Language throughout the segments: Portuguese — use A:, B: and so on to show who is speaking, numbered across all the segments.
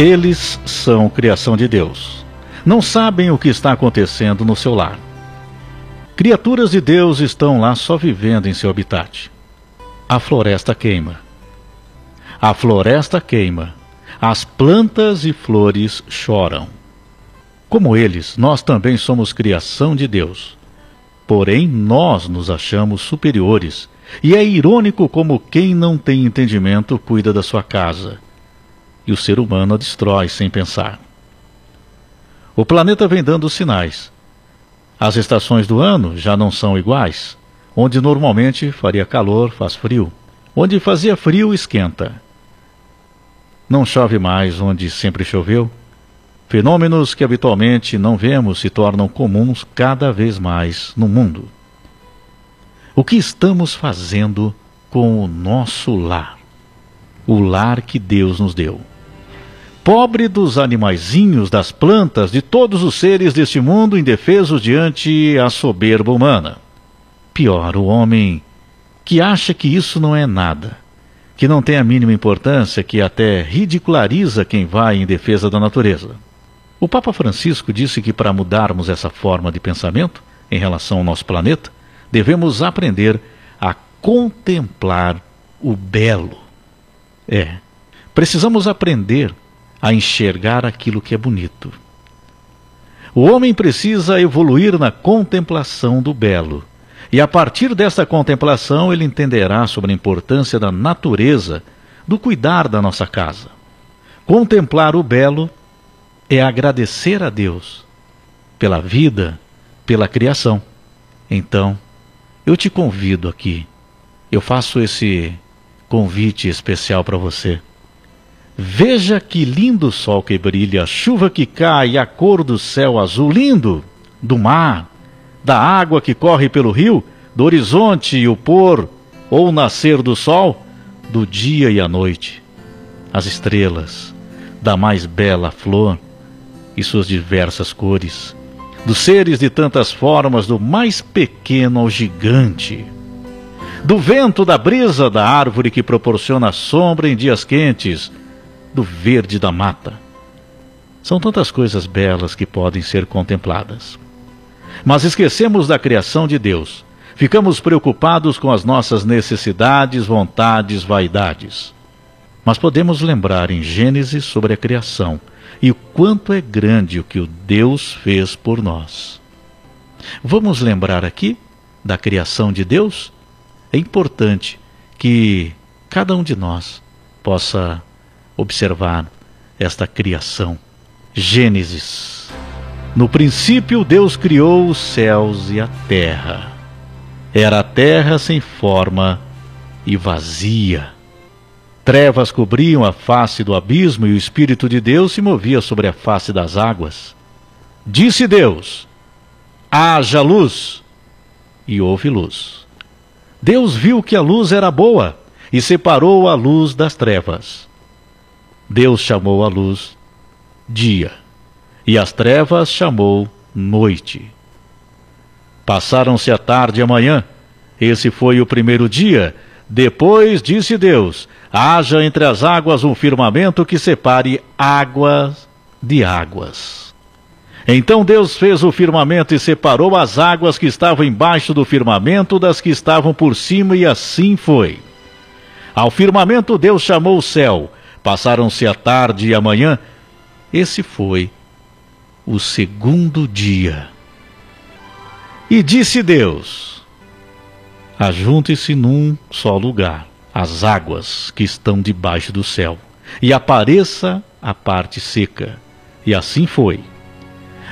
A: Eles são criação de Deus. Não sabem o que está acontecendo no seu lar. Criaturas de Deus estão lá só vivendo em seu habitat. A floresta queima. A floresta queima. As plantas e flores choram. Como eles, nós também somos criação de Deus. Porém, nós nos achamos superiores. E é irônico como quem não tem entendimento cuida da sua casa. E o ser humano a destrói sem pensar. O planeta vem dando sinais. As estações do ano já não são iguais. Onde normalmente faria calor, faz frio. Onde fazia frio, esquenta. Não chove mais onde sempre choveu. Fenômenos que habitualmente não vemos se tornam comuns cada vez mais no mundo. O que estamos fazendo com o nosso lar? O lar que Deus nos deu. Pobre dos animaizinhos, das plantas, de todos os seres deste mundo indefesos diante a soberba humana. Pior, o homem que acha que isso não é nada, que não tem a mínima importância, que até ridiculariza quem vai em defesa da natureza. O Papa Francisco disse que para mudarmos essa forma de pensamento em relação ao nosso planeta, devemos aprender a contemplar o belo. É, precisamos aprender a enxergar aquilo que é bonito. O homem precisa evoluir na contemplação do belo e a partir dessa contemplação, ele entenderá sobre a importância da natureza, do cuidar da nossa casa. Contemplar o belo é agradecer a Deus pela vida, pela criação. Então, eu te convido aqui, eu faço esse convite especial para você. Veja que lindo sol que brilha, a chuva que cai, a cor do céu azul lindo, do mar, da água que corre pelo rio, do horizonte e o pôr ou nascer do sol, do dia e a noite, as estrelas, da mais bela flor e suas diversas cores, dos seres de tantas formas, do mais pequeno ao gigante, do vento, da brisa, da árvore que proporciona sombra em dias quentes, do verde da mata. São tantas coisas belas que podem ser contempladas. Mas esquecemos da criação de Deus. Ficamos preocupados com as nossas necessidades, vontades, vaidades. Mas podemos lembrar em Gênesis sobre a criação e o quanto é grande o que o Deus fez por nós. Vamos lembrar aqui da criação de Deus? É importante que cada um de nós possa observar esta criação. Gênesis no princípio, Deus criou os céus e a terra. Era a terra sem forma e vazia. Trevas cobriam a face do abismo e o Espírito de Deus se movia sobre a face das águas. Disse Deus: haja luz. E houve luz. Deus viu que a luz era boa e separou a luz das trevas. Deus chamou a luz dia e as trevas chamou noite. Passaram-se a tarde e a manhã. Esse foi o primeiro dia. Depois disse Deus: haja entre as águas um firmamento que separe águas de águas. Então Deus fez o firmamento e separou as águas que estavam embaixo do firmamento das que estavam por cima, e assim foi. Ao firmamento Deus chamou o céu. Passaram-se a tarde e a manhã. Esse foi o segundo dia. E disse Deus: Ajunte-se num só lugar as águas que estão debaixo do céu, e apareça a parte seca. E assim foi.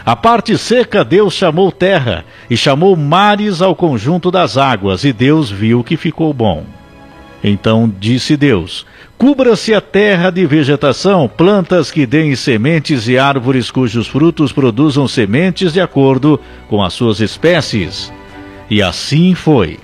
A: A parte seca Deus chamou terra, e chamou mares ao conjunto das águas, e Deus viu que ficou bom. Então disse Deus: Cubra-se a terra de vegetação, plantas que deem sementes e árvores cujos frutos produzam sementes de acordo com as suas espécies. E assim foi.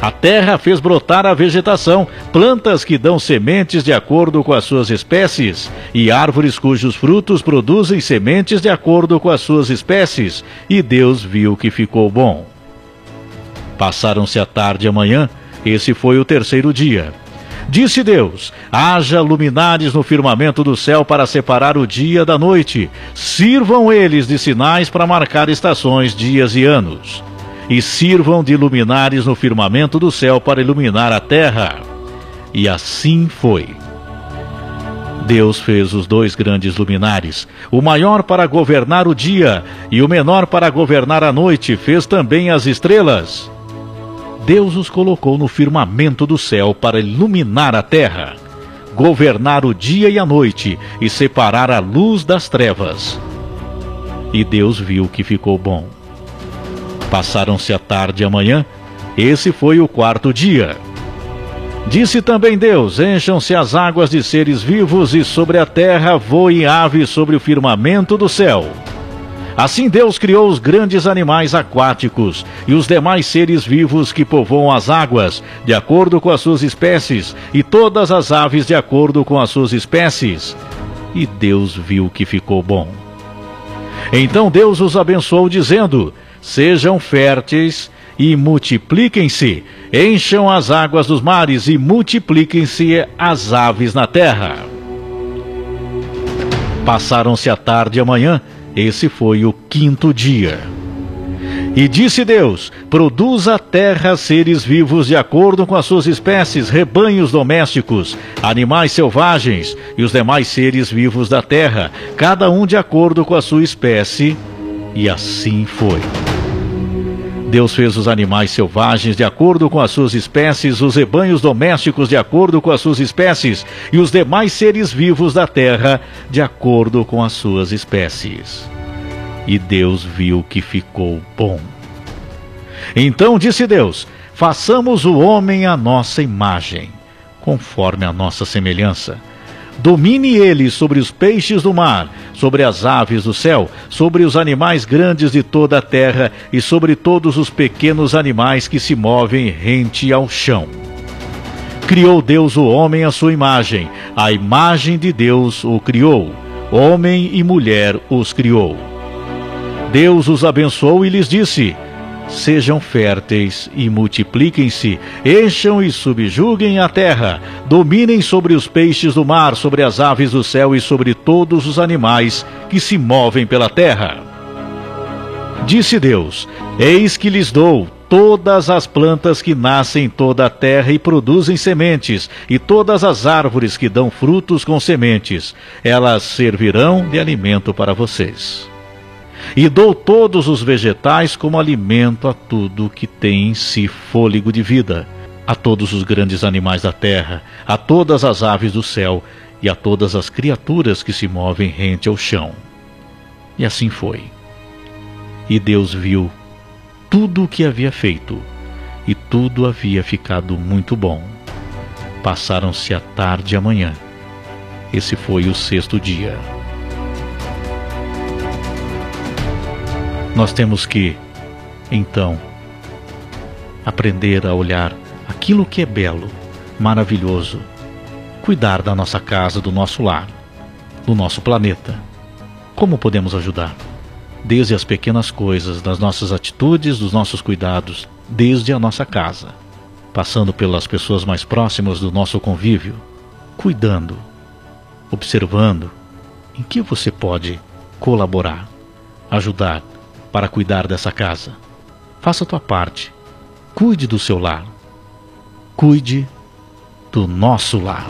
A: A terra fez brotar a vegetação, plantas que dão sementes de acordo com as suas espécies, e árvores cujos frutos produzem sementes de acordo com as suas espécies, e Deus viu que ficou bom. Passaram-se a tarde e a manhã, esse foi o terceiro dia. Disse Deus: haja luminares no firmamento do céu para separar o dia da noite. Sirvam eles de sinais para marcar estações, dias e anos. E sirvam de luminares no firmamento do céu para iluminar a terra. E assim foi. Deus fez os dois grandes luminares, o maior para governar o dia e o menor para governar a noite, fez também as estrelas. Deus os colocou no firmamento do céu para iluminar a terra, governar o dia e a noite e separar a luz das trevas. E Deus viu que ficou bom. Passaram-se a tarde e a manhã, esse foi o quarto dia. Disse também Deus: Encham-se as águas de seres vivos, e sobre a terra voem aves sobre o firmamento do céu. Assim Deus criou os grandes animais aquáticos e os demais seres vivos que povoam as águas, de acordo com as suas espécies, e todas as aves de acordo com as suas espécies. E Deus viu que ficou bom. Então Deus os abençoou, dizendo: Sejam férteis e multipliquem-se, encham as águas dos mares e multipliquem-se as aves na terra. Passaram-se a tarde e a manhã, esse foi o quinto dia. E disse Deus: Produza a terra seres vivos de acordo com as suas espécies, rebanhos domésticos, animais selvagens e os demais seres vivos da terra, cada um de acordo com a sua espécie. E assim foi. Deus fez os animais selvagens de acordo com as suas espécies, os rebanhos domésticos de acordo com as suas espécies, e os demais seres vivos da terra de acordo com as suas espécies. E Deus viu que ficou bom. Então disse Deus: Façamos o homem à nossa imagem, conforme a nossa semelhança Domine ele sobre os peixes do mar, sobre as aves do céu, sobre os animais grandes de toda a terra e sobre todos os pequenos animais que se movem rente ao chão. Criou Deus o homem à sua imagem, a imagem de Deus o criou, homem e mulher os criou. Deus os abençoou e lhes disse: Sejam férteis e multipliquem-se, encham e subjuguem a terra, dominem sobre os peixes do mar, sobre as aves do céu e sobre todos os animais que se movem pela terra. Disse Deus: Eis que lhes dou todas as plantas que nascem em toda a terra e produzem sementes, e todas as árvores que dão frutos com sementes, elas servirão de alimento para vocês. E dou todos os vegetais como alimento a tudo que tem em si fôlego de vida, a todos os grandes animais da terra, a todas as aves do céu e a todas as criaturas que se movem rente ao chão. E assim foi. E Deus viu tudo o que havia feito, e tudo havia ficado muito bom. Passaram-se a tarde e a manhã. Esse foi o sexto dia. Nós temos que, então, aprender a olhar aquilo que é belo, maravilhoso, cuidar da nossa casa, do nosso lar, do nosso planeta. Como podemos ajudar? Desde as pequenas coisas, das nossas atitudes, dos nossos cuidados, desde a nossa casa, passando pelas pessoas mais próximas do nosso convívio, cuidando, observando em que você pode colaborar, ajudar para cuidar dessa casa. Faça a tua parte. Cuide do seu lar. Cuide do nosso lar.